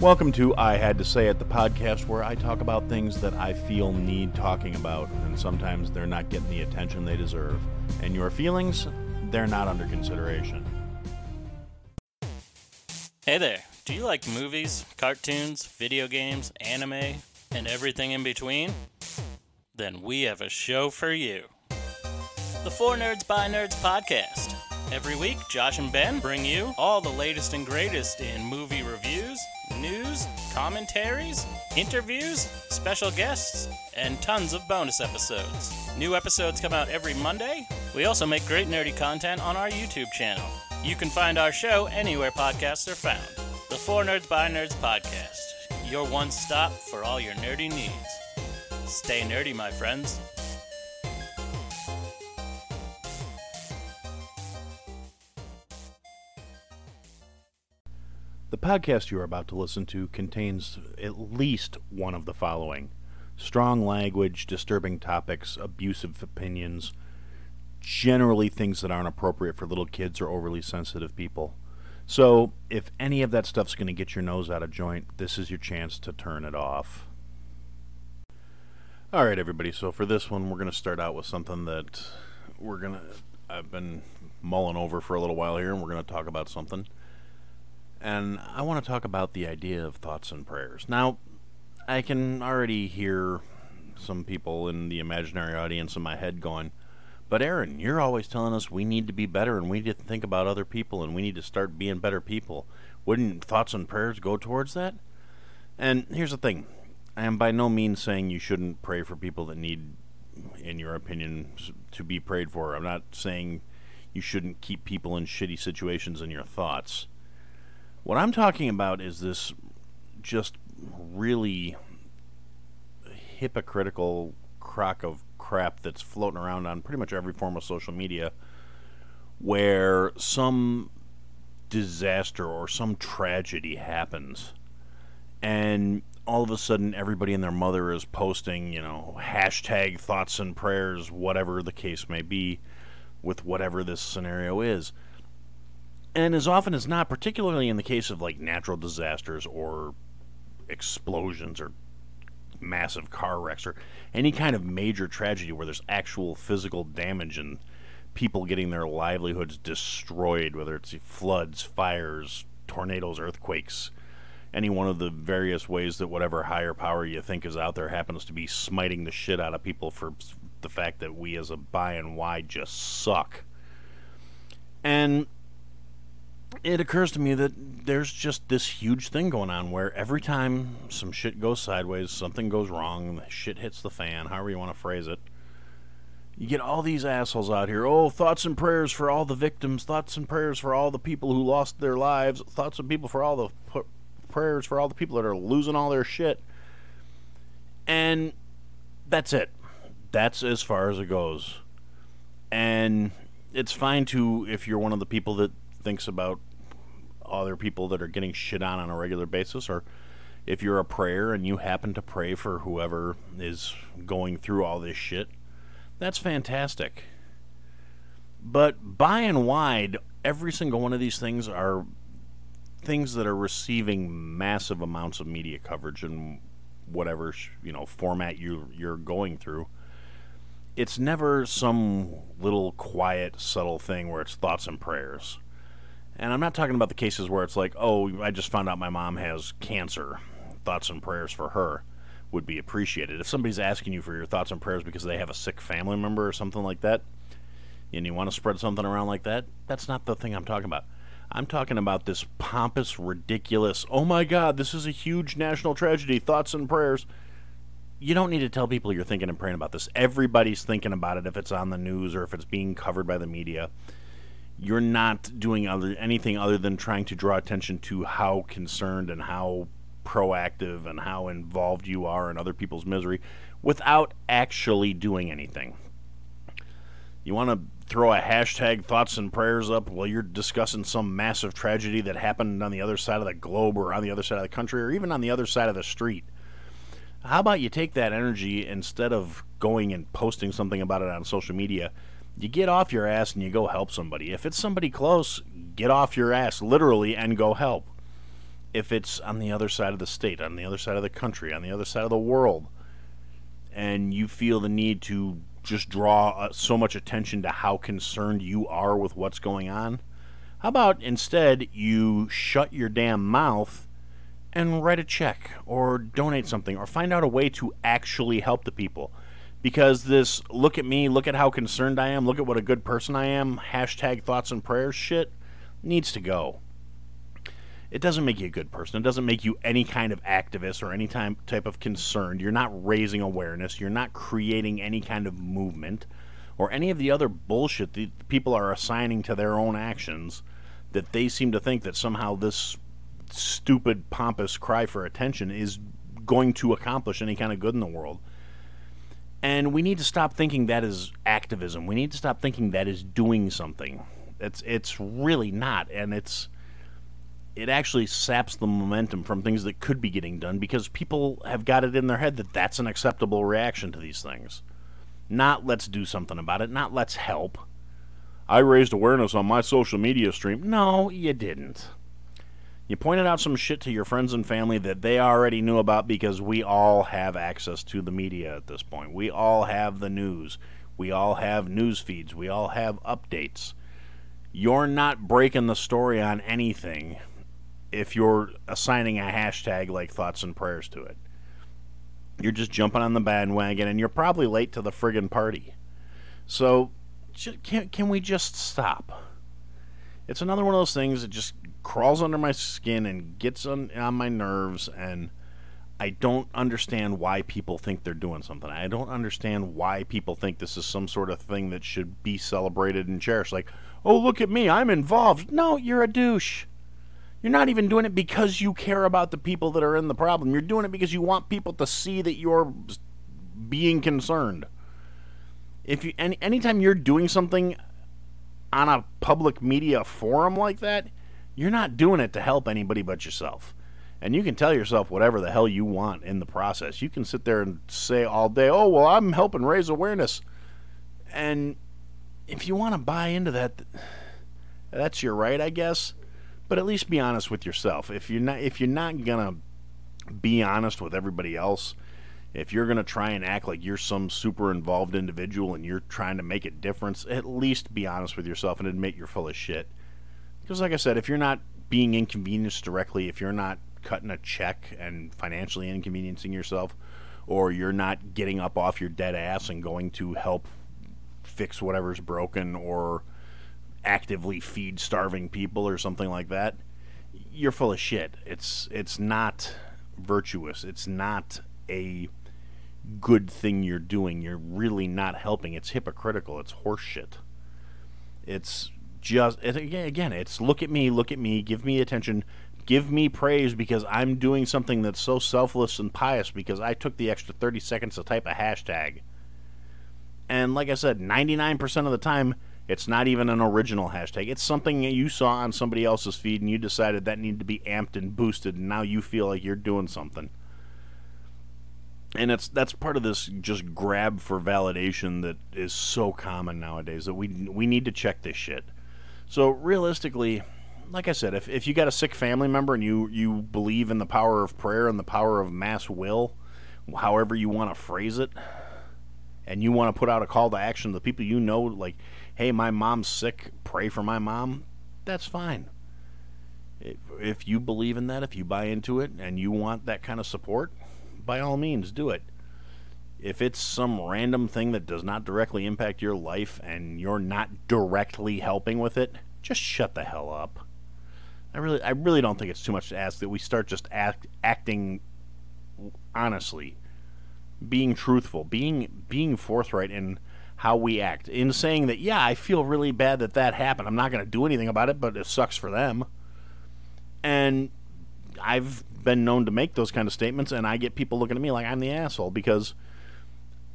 Welcome to I Had to Say It, the podcast where I talk about things that I feel need talking about, and sometimes they're not getting the attention they deserve. And your feelings, they're not under consideration. Hey there, do you like movies, cartoons, video games, anime, and everything in between? Then we have a show for you. The Four Nerds by Nerds podcast. Every week, Josh and Ben bring you all the latest and greatest in movie news, commentaries, interviews, special guests, and tons of bonus episodes. New episodes come out every Monday. We also make great nerdy content on our YouTube channel. You can find our show anywhere podcasts are found. The Four Nerds by Nerds podcast, your one stop for all your nerdy needs. Stay nerdy, my friends. The podcast you are about to listen to contains at least one of the following strong language, disturbing topics, abusive opinions, generally things that aren't appropriate for little kids or overly sensitive people. So, if any of that stuff's going to get your nose out of joint, this is your chance to turn it off. All right, everybody. So, for this one, we're going to start out with something that we're going to, I've been mulling over for a little while here, and we're going to talk about something. And I want to talk about the idea of thoughts and prayers. Now, I can already hear some people in the imaginary audience in my head going, but Aaron, you're always telling us we need to be better and we need to think about other people and we need to start being better people. Wouldn't thoughts and prayers go towards that? And here's the thing I am by no means saying you shouldn't pray for people that need, in your opinion, to be prayed for. I'm not saying you shouldn't keep people in shitty situations in your thoughts. What I'm talking about is this just really hypocritical crock of crap that's floating around on pretty much every form of social media where some disaster or some tragedy happens and all of a sudden everybody and their mother is posting, you know, hashtag thoughts and prayers, whatever the case may be, with whatever this scenario is. And as often as not, particularly in the case of like natural disasters or explosions or massive car wrecks or any kind of major tragedy where there's actual physical damage and people getting their livelihoods destroyed, whether it's floods, fires, tornadoes, earthquakes, any one of the various ways that whatever higher power you think is out there happens to be smiting the shit out of people for the fact that we as a by and wide just suck. And it occurs to me that there's just this huge thing going on where every time some shit goes sideways, something goes wrong, shit hits the fan, however you want to phrase it, you get all these assholes out here. Oh, thoughts and prayers for all the victims, thoughts and prayers for all the people who lost their lives, thoughts and people for all the p- prayers for all the people that are losing all their shit. And that's it. That's as far as it goes. And it's fine to if you're one of the people that thinks about other people that are getting shit on on a regular basis, or if you're a prayer and you happen to pray for whoever is going through all this shit, that's fantastic. But by and wide, every single one of these things are things that are receiving massive amounts of media coverage in whatever you know format you you're going through it's never some little quiet subtle thing where it's thoughts and prayers and I'm not talking about the cases where it's like, oh, I just found out my mom has cancer. Thoughts and prayers for her would be appreciated. If somebody's asking you for your thoughts and prayers because they have a sick family member or something like that, and you want to spread something around like that, that's not the thing I'm talking about. I'm talking about this pompous, ridiculous, oh my God, this is a huge national tragedy, thoughts and prayers. You don't need to tell people you're thinking and praying about this. Everybody's thinking about it if it's on the news or if it's being covered by the media you're not doing other anything other than trying to draw attention to how concerned and how proactive and how involved you are in other people's misery without actually doing anything. You want to throw a hashtag thoughts and prayers up while you're discussing some massive tragedy that happened on the other side of the globe or on the other side of the country or even on the other side of the street. How about you take that energy instead of going and posting something about it on social media? You get off your ass and you go help somebody. If it's somebody close, get off your ass literally and go help. if it's on the other side of the state, on the other side of the country, on the other side of the world, and you feel the need to just draw uh, so much attention to how concerned you are with what's going on, how about instead you shut your damn mouth and write a check or donate something or find out a way to actually help the people? Because this look at me, look at how concerned I am, look at what a good person I am, hashtag thoughts and prayers shit needs to go it doesn't make you a good person. It doesn't make you any kind of activist or any time, type of concern. You're not raising awareness. You're not creating any kind of movement or any of the other bullshit that people are assigning to their own actions that they seem to think that somehow this stupid, pompous cry for attention is going to accomplish any kind of good in the world. And we need to stop thinking that is activism. We need to stop thinking that is doing something. It's it's really not, and it's it actually saps the momentum from things that could be getting done because people have got it in their head that that's an acceptable reaction to these things. Not let's do something about it, not let's help. I raised awareness on my social media stream. No, you didn't. You pointed out some shit to your friends and family that they already knew about because we all have access to the media at this point. We all have the news. We all have news feeds. We all have updates. You're not breaking the story on anything if you're assigning a hashtag like thoughts and prayers to it. You're just jumping on the bandwagon and you're probably late to the friggin' party. So, can, can we just stop? It's another one of those things that just crawls under my skin and gets on, on my nerves, and I don't understand why people think they're doing something. I don't understand why people think this is some sort of thing that should be celebrated and cherished. Like, oh, look at me, I'm involved. No, you're a douche. You're not even doing it because you care about the people that are in the problem. You're doing it because you want people to see that you're being concerned. If you any anytime you're doing something on a public media forum like that, you're not doing it to help anybody but yourself. And you can tell yourself whatever the hell you want in the process. You can sit there and say all day, "Oh, well, I'm helping raise awareness." And if you want to buy into that, that's your right, I guess but at least be honest with yourself. If you're not if you're not gonna be honest with everybody else, if you're gonna try and act like you're some super involved individual and you're trying to make a difference, at least be honest with yourself and admit you're full of shit. Because like I said, if you're not being inconvenienced directly, if you're not cutting a check and financially inconveniencing yourself, or you're not getting up off your dead ass and going to help fix whatever's broken or actively feed starving people or something like that, you're full of shit. It's it's not virtuous. It's not a good thing you're doing. You're really not helping. It's hypocritical. It's horseshit. It's just again, it's look at me, look at me, give me attention, give me praise because I'm doing something that's so selfless and pious because I took the extra 30 seconds to type a hashtag. And like I said, 99% of the time it's not even an original hashtag. It's something that you saw on somebody else's feed and you decided that needed to be amped and boosted and now you feel like you're doing something. And it's that's part of this just grab for validation that is so common nowadays that we we need to check this shit. So realistically, like I said, if, if you got a sick family member and you, you believe in the power of prayer and the power of mass will, however you want to phrase it, and you want to put out a call to action to the people you know, like hey, my mom's sick, pray for my mom, that's fine. If, if you believe in that, if you buy into it, and you want that kind of support, by all means, do it. If it's some random thing that does not directly impact your life and you're not directly helping with it, just shut the hell up. I really, I really don't think it's too much to ask that we start just act, acting honestly, being truthful, being being forthright, in how we act in saying that yeah i feel really bad that that happened i'm not going to do anything about it but it sucks for them and i've been known to make those kind of statements and i get people looking at me like i'm the asshole because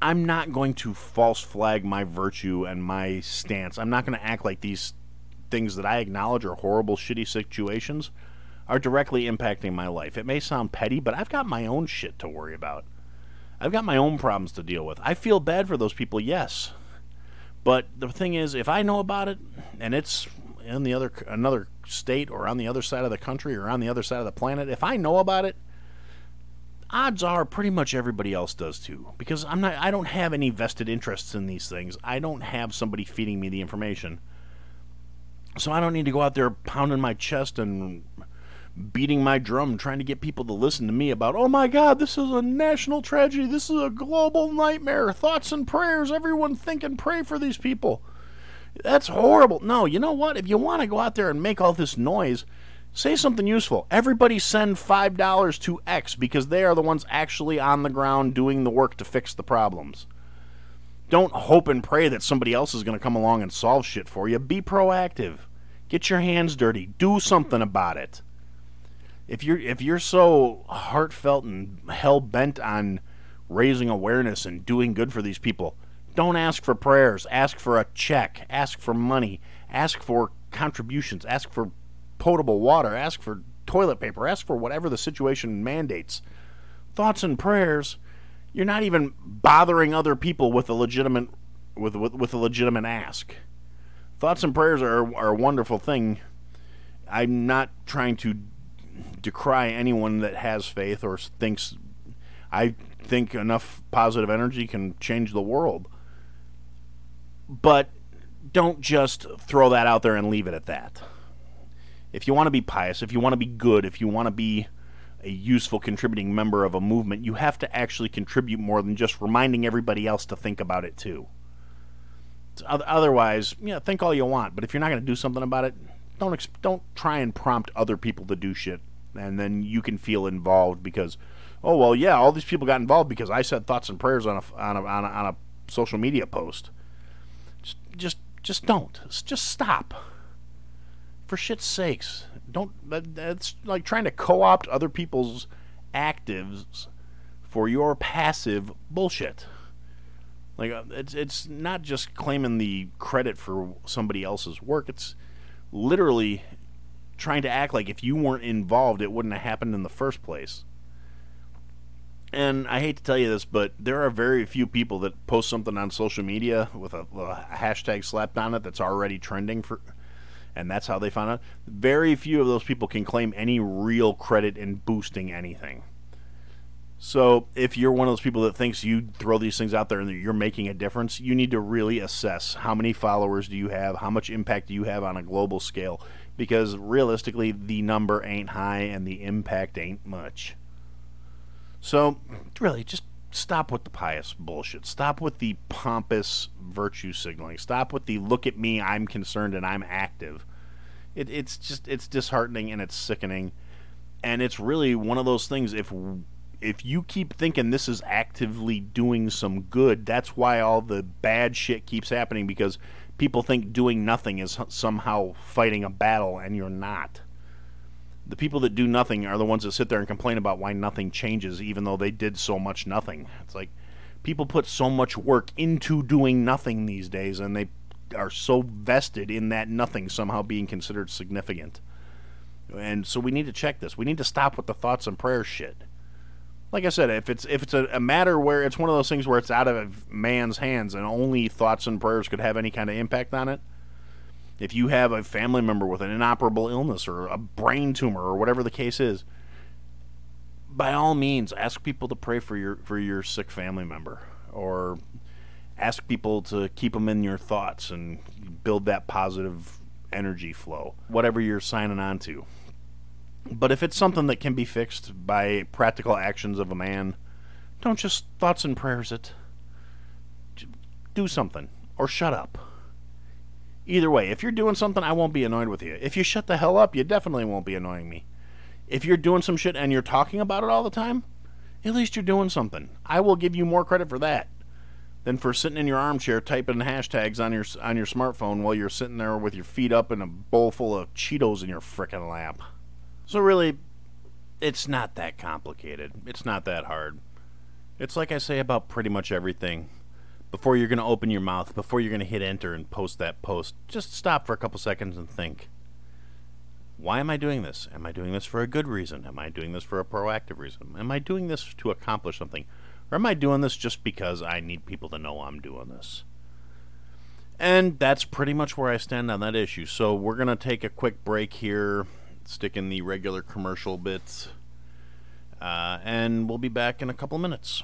i'm not going to false flag my virtue and my stance i'm not going to act like these things that i acknowledge are horrible shitty situations are directly impacting my life it may sound petty but i've got my own shit to worry about I've got my own problems to deal with. I feel bad for those people, yes. But the thing is, if I know about it and it's in the other another state or on the other side of the country or on the other side of the planet, if I know about it, odds are pretty much everybody else does too because I'm not I don't have any vested interests in these things. I don't have somebody feeding me the information. So I don't need to go out there pounding my chest and beating my drum trying to get people to listen to me about, "Oh my god, this is a national tragedy. This is a global nightmare. Thoughts and prayers. Everyone think and pray for these people." That's horrible. No, you know what? If you want to go out there and make all this noise, say something useful. Everybody send $5 to X because they are the ones actually on the ground doing the work to fix the problems. Don't hope and pray that somebody else is going to come along and solve shit for you. Be proactive. Get your hands dirty. Do something about it. If you're if you're so heartfelt and hell bent on raising awareness and doing good for these people, don't ask for prayers. Ask for a check. Ask for money. Ask for contributions. Ask for potable water. Ask for toilet paper. Ask for whatever the situation mandates. Thoughts and prayers. You're not even bothering other people with a legitimate with with, with a legitimate ask. Thoughts and prayers are, are a wonderful thing. I'm not trying to decry anyone that has faith or thinks I think enough positive energy can change the world but don't just throw that out there and leave it at that. If you want to be pious, if you want to be good, if you want to be a useful contributing member of a movement, you have to actually contribute more than just reminding everybody else to think about it too. Otherwise, yeah, think all you want, but if you're not going to do something about it, don't don't try and prompt other people to do shit, and then you can feel involved because, oh well, yeah, all these people got involved because I said thoughts and prayers on a on a, on a, on a social media post just just don't. Just stop. For shit's sakes, don't. That, that's like trying to co-opt other people's actives for your passive bullshit. Like uh, it's it's not just claiming the credit for somebody else's work. It's literally trying to act like if you weren't involved, it wouldn't have happened in the first place and I hate to tell you this, but there are very few people that post something on social media with a, a, hashtag slapped on it that's already trending for, and that's how they find out. Very few of those people can claim any real credit in boosting anything. So if you're one of those people that thinks you throw these things out there and you're making a difference, you need to really assess how many followers do you have, how much impact do you have on a global scale, because realistically the number ain't high and the impact ain't much. So, really, just stop with the pious bullshit. Stop with the pompous virtue signaling. Stop with the look at me, I'm concerned and I'm active. It, it's just it's disheartening and it's sickening, and it's really one of those things. If if you keep thinking this is actively doing some good, that's why all the bad shit keeps happening because people think doing nothing is somehow fighting a battle, and you're not the people that do nothing are the ones that sit there and complain about why nothing changes, even though they did so much nothing. It's like people put so much work into doing nothing these days, and they are so vested in that nothing somehow being considered significant. And so we need to check this. We need to stop with the thoughts and prayers shit. Like I said, if it's if it's a, a matter where it's one of those things where it's out of man's hands and only thoughts and prayers could have any kind of impact on it, if you have a family member with an inoperable illness or a brain tumor or whatever the case is, by all means ask people to pray for your for your sick family member or ask people to keep them in your thoughts and build that positive energy flow whatever you're signing on to. But if it's something that can be fixed by practical actions of a man don't just thoughts and prayers it. Do something or shut up Either way, if you're doing something, I won't be annoyed with you. If you shut the hell up, you definitely won't be annoying me. If you're doing some shit and you're talking about it all the time, at least you're doing something. I will give you more credit for that than for sitting in your armchair typing hashtags on your on your smartphone while you're sitting there with your feet up and a bowl full of Cheetos in your frickin' lap. So really, it's not that complicated. It's not that hard. It's like I say about pretty much everything before you're going to open your mouth, before you're going to hit enter and post that post, just stop for a couple seconds and think. Why am I doing this? Am I doing this for a good reason? Am I doing this for a proactive reason? Am I doing this to accomplish something? Or am I doing this just because I need people to know I'm doing this? And that's pretty much where I stand on that issue. So we're going to take a quick break here, stick in the regular commercial bits, uh, and we'll be back in a couple minutes.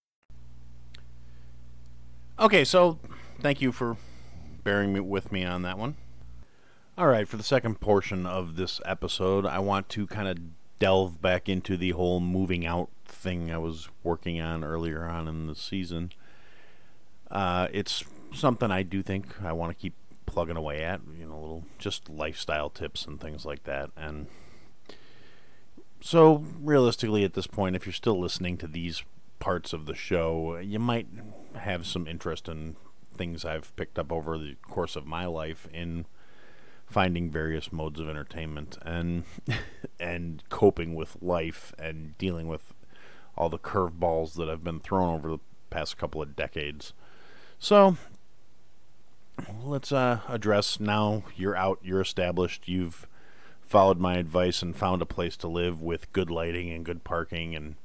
Okay, so thank you for bearing me, with me on that one. All right, for the second portion of this episode, I want to kind of delve back into the whole moving out thing I was working on earlier on in the season. Uh, it's something I do think I want to keep plugging away at, you know, little just lifestyle tips and things like that. And so, realistically, at this point, if you're still listening to these parts of the show, you might have some interest in things I've picked up over the course of my life in finding various modes of entertainment and and coping with life and dealing with all the curveballs that have been thrown over the past couple of decades. So let's uh, address now you're out, you're established, you've followed my advice and found a place to live with good lighting and good parking and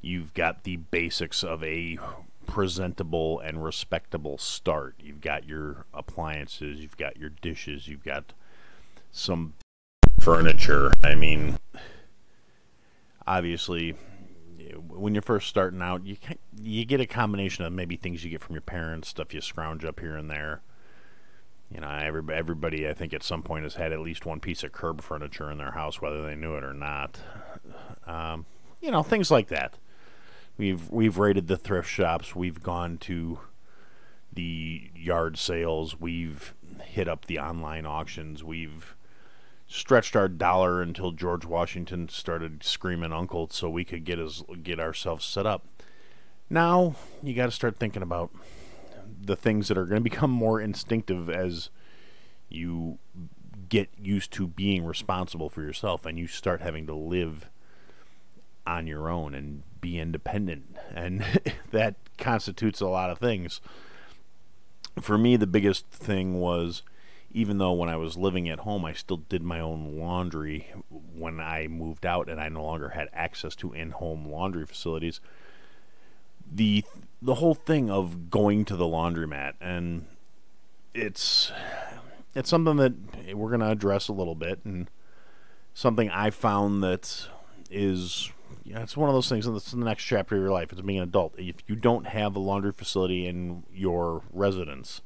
you've got the basics of a presentable and respectable start. You've got your appliances, you've got your dishes, you've got some furniture. I mean, obviously, when you're first starting out, you you get a combination of maybe things you get from your parents, stuff you scrounge up here and there. You know, everybody, everybody I think at some point has had at least one piece of curb furniture in their house, whether they knew it or not. Um, you know, things like that. We've we've raided the thrift shops. We've gone to the yard sales. We've hit up the online auctions. We've stretched our dollar until George Washington started screaming uncle so we could get us get ourselves set up. Now you got to start thinking about the things that are going to become more instinctive as you get used to being responsible for yourself and you start having to live on your own and be independent. And that constitutes a lot of things. For me, the biggest thing was even though when I was living at home, I still did my own laundry when I moved out and I no longer had access to in home laundry facilities. The the whole thing of going to the laundromat and it's it's something that we're to address a little bit and something I found that is yeah, it's one of those things. And in the next chapter of your life. It's being an adult. If you don't have a laundry facility in your residence,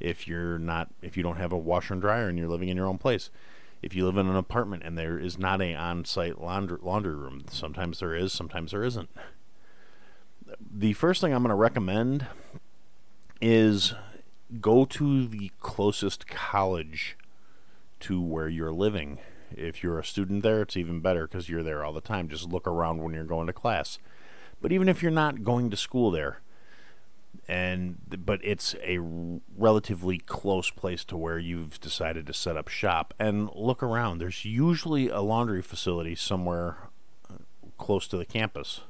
if you're not, if you don't have a washer and dryer and you're living in your own place, if you live in an apartment and there is not a on-site laundry laundry room, sometimes there is, sometimes there isn't. The first thing I'm going to recommend is go to the closest college to where you're living if you're a student there, it's even better because you're there all the time. Just look around when you're going to class. But even if you're not going to school there, and but it's a relatively close place to where you've decided to set up shop and look around. There's usually a laundry facility somewhere uh, close to the campus.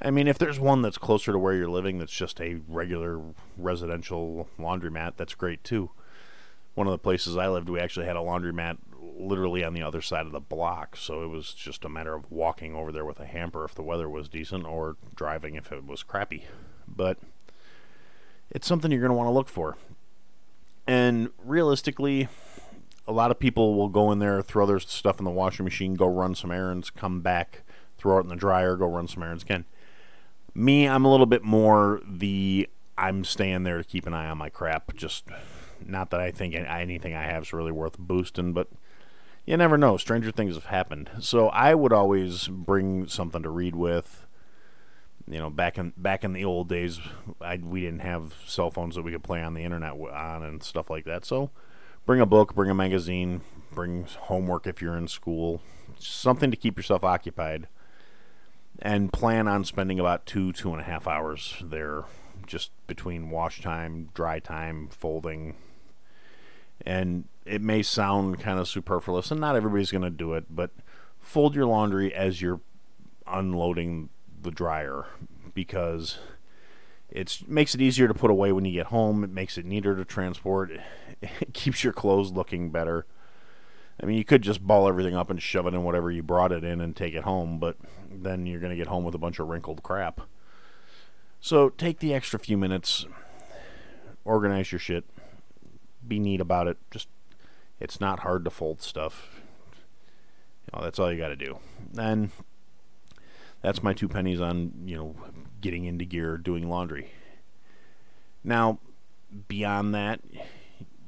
I mean, if there's one that's closer to where you're living that's just a regular residential laundromat, that's great too. One of the places I lived, we actually had a laundromat literally on the other side of the block, so it was just a matter of walking over there with a hamper if the weather was decent or driving if it was crappy. But it's something you're going to want to look for. And realistically, a lot of people will go in there, throw their stuff in the washing machine, go run some errands, come back, throw it in the dryer, go run some errands again. Me, I'm a little bit more the I'm staying there to keep an eye on my crap. Just not that I think anything I have is really worth boosting, but you never know. Stranger things have happened. So I would always bring something to read with. You know, back in back in the old days, I, we didn't have cell phones that we could play on the internet on and stuff like that. So bring a book, bring a magazine, bring homework if you're in school, something to keep yourself occupied, and plan on spending about two two and a half hours there just between wash time, dry time, folding. And it may sound kind of superfluous, and not everybody's going to do it, but fold your laundry as you're unloading the dryer because it makes it easier to put away when you get home. It makes it neater to transport. It keeps your clothes looking better. I mean, you could just ball everything up and shove it in whatever you brought it in and take it home, but then you're going to get home with a bunch of wrinkled crap. So take the extra few minutes, organize your shit, be neat about it. Just, it's not hard to fold stuff. You know, that's all you got to do. And that's my two pennies on, you know, getting into gear, doing laundry. Now, beyond that,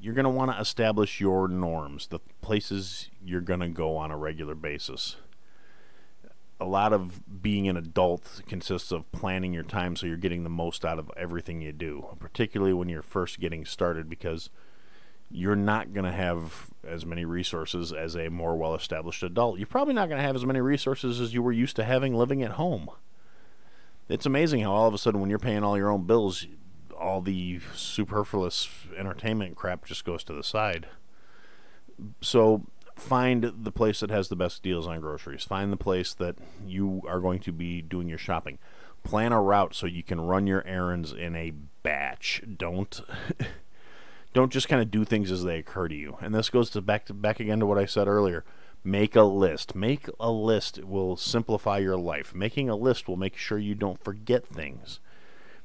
you're going to want to establish your norms, the places you're going to go on a regular basis. A lot of being an adult consists of planning your time so you're getting the most out of everything you do, particularly when you're first getting started, because you're not going to have as many resources as a more well established adult. You're probably not going to have as many resources as you were used to having living at home. It's amazing how all of a sudden, when you're paying all your own bills, all the superfluous entertainment crap just goes to the side. So find the place that has the best deals on groceries. Find the place that you are going to be doing your shopping. Plan a route so you can run your errands in a batch. Don't don't just kind of do things as they occur to you. And this goes to back to back again to what I said earlier. Make a list. Make a list will simplify your life. Making a list will make sure you don't forget things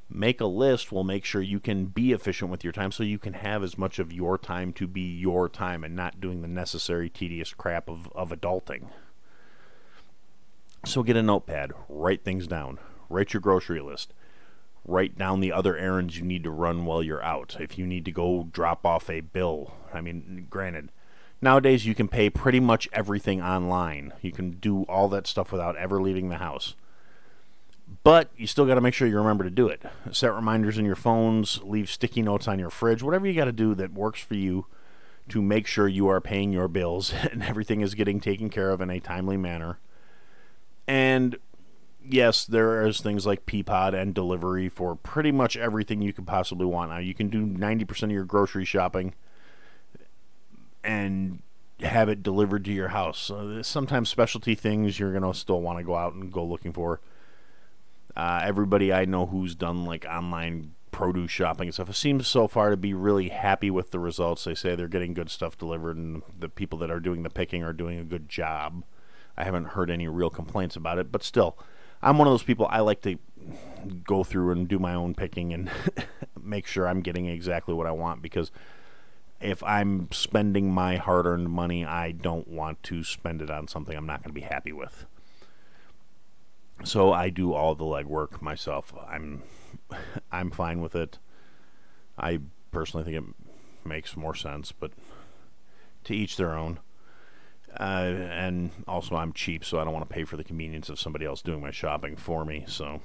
make a list will make sure you can be efficient with your time so you can have as much of your time to be your time and not doing the necessary tedious crap of, of adulting. So get a notepad, write things down, write your grocery list, write down the other errands you need to run while you're out. If you need to go drop off a bill, I mean, granted, nowadays you can pay pretty much everything online. You can do all that stuff without ever leaving the house. But you still got to make sure you remember to do it. Set reminders in your phones, leave sticky notes on your fridge, whatever you got to do that works for you to make sure you are paying your bills and everything is getting taken care of in a timely manner. And yes, there is things like Peapod and delivery for pretty much everything you could possibly want. Now, you can do 90% of your grocery shopping and have it delivered to your house. sometimes specialty things you're to still want to go out and go looking for. Uh, everybody I know who's done like online produce shopping and stuff seems so far to be really happy with the results. They say they're getting good stuff delivered, and the people that are doing the picking are doing a good job. I haven't heard any real complaints about it, but still, I'm one of those people. I like to go through and do my own picking and make sure I'm getting exactly what I want because if I'm spending my hard earned money, I don't want to spend it on something I'm not going to be happy with. So I do all the legwork myself. I'm I'm fine with it. I personally think it makes more sense, but to each their own. Uh, and also, I'm cheap, so I don't want to pay for the convenience of somebody else doing my shopping for me. So,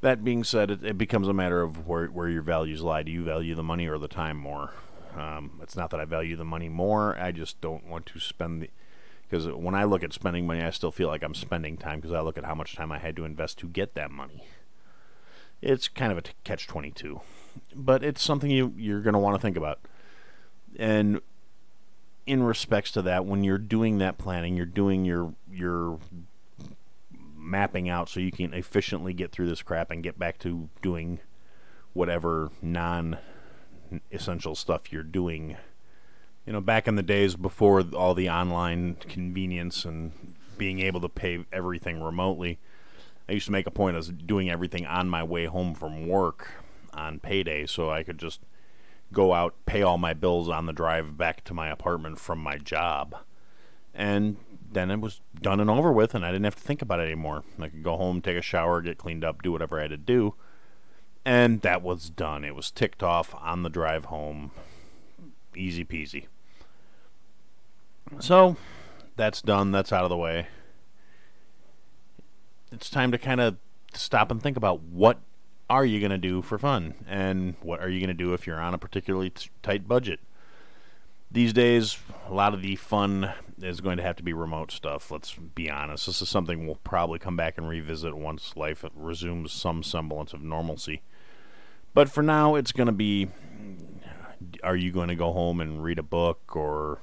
that being said, it, it becomes a matter of where where your values lie. Do you value the money or the time more? Um, it's not that I value the money more. I just don't want to spend the because when I look at spending money, I still feel like I'm spending time because I look at how much time I had to invest to get that money. It's kind of a catch 22, but it's something you, you're going to want to think about. And in respects to that, when you're doing that planning, you're doing your your mapping out so you can efficiently get through this crap and get back to doing whatever non essential stuff you're doing. You know, back in the days before all the online convenience and being able to pay everything remotely, I used to make a point of doing everything on my way home from work on payday so I could just go out, pay all my bills on the drive back to my apartment from my job. And then it was done and over with, and I didn't have to think about it anymore. I could go home, take a shower, get cleaned up, do whatever I had to do. And that was done. It was ticked off on the drive home Easy peasy. So, that's done. That's out of the way. It's time to kind of stop and think about what are you going to do for fun and what are you going to do if you're on a particularly t- tight budget. These days, a lot of the fun is going to have to be remote stuff. Let's be honest. This is something we'll probably come back and revisit once life resumes some semblance of normalcy. But for now, it's going to be are you going to go home and read a book or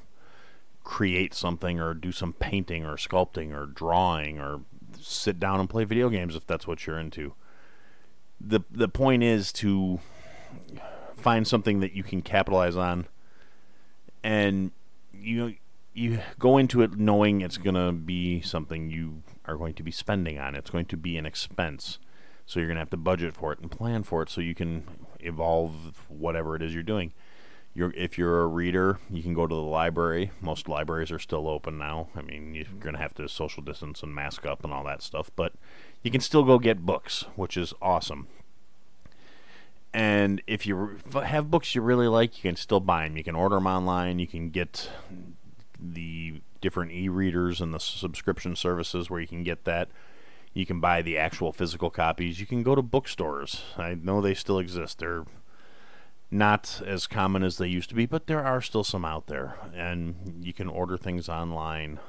create something or do some painting or sculpting or drawing or sit down and play video games if that's what you're into? The the point is to find something that you can capitalize on and you you go into it knowing it's going to be something you are going to be spending on. It's going to be an expense. So you're going to have to budget for it and plan for it so you can evolve whatever it is you're doing. You're, if you're a reader, you can go to the library. Most libraries are still open now. I mean, you're going to have to social distance and mask up and all that stuff, but you can still go get books, which is awesome. And if you have books you really like, you can still buy them. You can order them online. You can get the different e-readers and the subscription services where you can get that. You can buy the actual physical copies. You can go to bookstores. I know they still exist. They're not as common as they used to be, but there are still some out there, and you can order things online.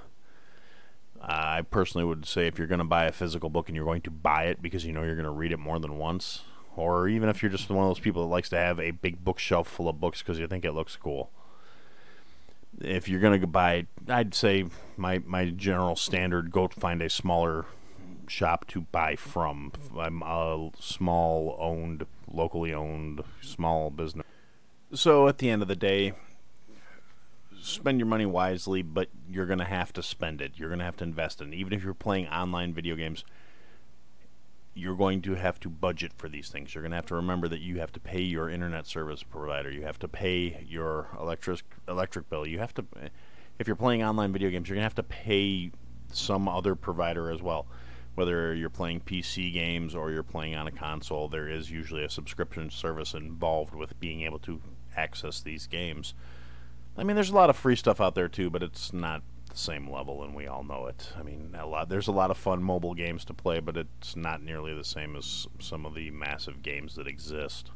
I personally would say if you're going to buy a physical book and you're going to buy it because you know you're going to read it more than once, or even if you're just one of those people that likes to have a big bookshelf full of books because you think it looks cool, if you're going to buy, I'd say my my general standard: go find a smaller shop to buy from. I'm a small owned, locally owned, small business. So at the end of the day, spend your money wisely, but you're going to have to spend it. You're going to have to invest in. It. Even if you're playing online video games, you're going to have to budget for these things. You're going to have to remember that you have to pay your internet service provider. You have to pay your electric electric bill. You have to, if you're playing online video games, you're going to have to pay some other provider as well. Whether you're playing PC games or you're playing on a console, there is usually a subscription service involved with being able to access these games. I mean, there's a lot of free stuff out there too, but it's not the same level, and we all know it. I mean, a lot there's a lot of fun mobile games to play, but it's not nearly the same as some of the massive games that exist.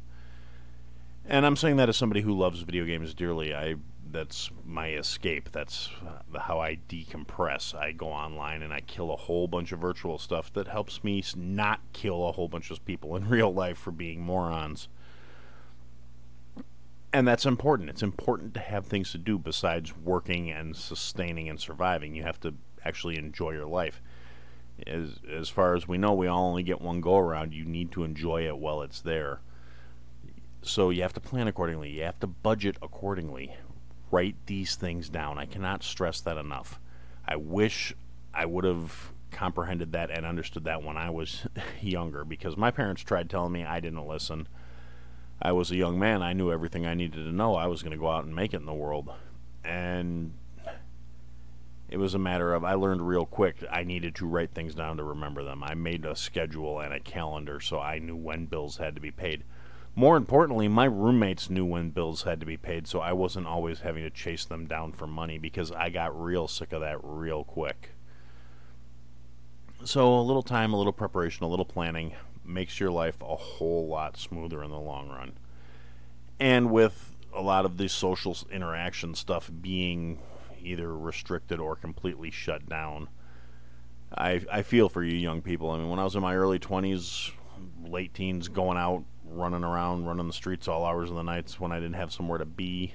And I'm saying that as somebody who loves video games dearly. I that's my escape. That's uh, how I decompress. I go online and I kill a whole bunch of virtual stuff that helps me not kill a whole bunch of people in real life for being morons and that's important. It's important to have things to do besides working and sustaining and surviving. You have to actually enjoy your life. As as far as we know, we all only get one go around. You need to enjoy it while it's there. So you have to plan accordingly. You have to budget accordingly. Write these things down. I cannot stress that enough. I wish I would have comprehended that and understood that when I was younger because my parents tried telling me I didn't listen I was a young man. I knew everything I needed to know. I was going to go out and make it in the world. And it was a matter of I learned real quick I needed to write things down to remember them. I made a schedule and a calendar so I knew when bills had to be paid. More importantly, my roommates knew when bills had to be paid, so I wasn't always having to chase them down for money because I got real sick of that real quick. So, a little time, a little preparation, a little planning makes your life a whole lot smoother in the long run. And with a lot of the social interaction stuff being either restricted or completely shut down, I, I feel for you young people. I mean, when I was in my early 20s, late teens, going out, running around, running the streets all hours of the nights when I didn't have somewhere to be,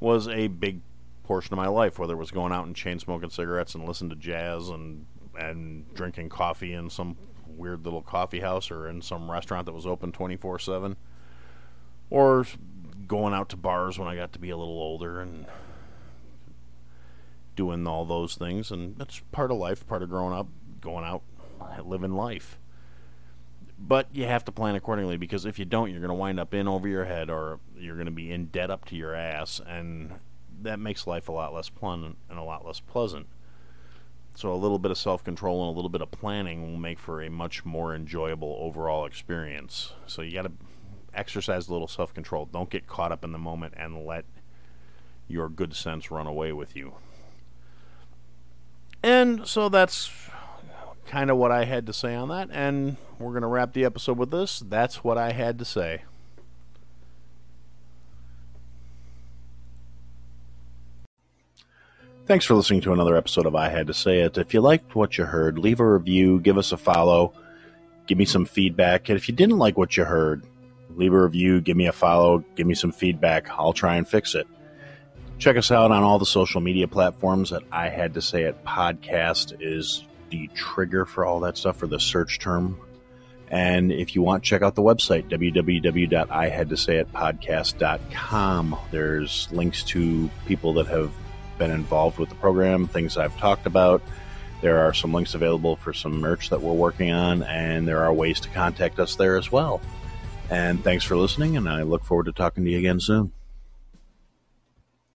was a big portion of my life. Whether it was going out and chain smoking cigarettes and listening to jazz and and drinking coffee in some weird little coffee house or in some restaurant that was open 24 7 or going out to bars when I got to be a little older and doing all those things. And that's part of life part of growing up going out living life. But you have to plan accordingly because if you don't you're going to wind up in over your head or you're going to be in debt up to your ass. And that makes life a lot less fun and a lot less pleasant so a little bit of self-control and a little bit of planning will make for a much more enjoyable overall experience. So you got to exercise a little self-control. Don't get caught up in the moment and let your good sense run away with you. And so that's kind of what I had to say on that. And we're going to wrap the episode with this. That's what I had to say. Thanks for listening to another episode of I Had to Say It. If you liked what you heard, leave a review, give us a follow, give me some feedback. And if you didn't like what you heard, leave a review, give me a follow, give me some feedback. I'll try and fix it. Check us out on all the social media platforms that I had to say it podcast is the trigger for all that stuff for the search term. And if you want, check out the website, www.ihadtosayitpodcast.com. There's links to people that have been involved with the program, things I've talked about. There are some links available for some merch that we're working on, and there are ways to contact us there as well. And thanks for listening, and I look forward to talking to you again soon.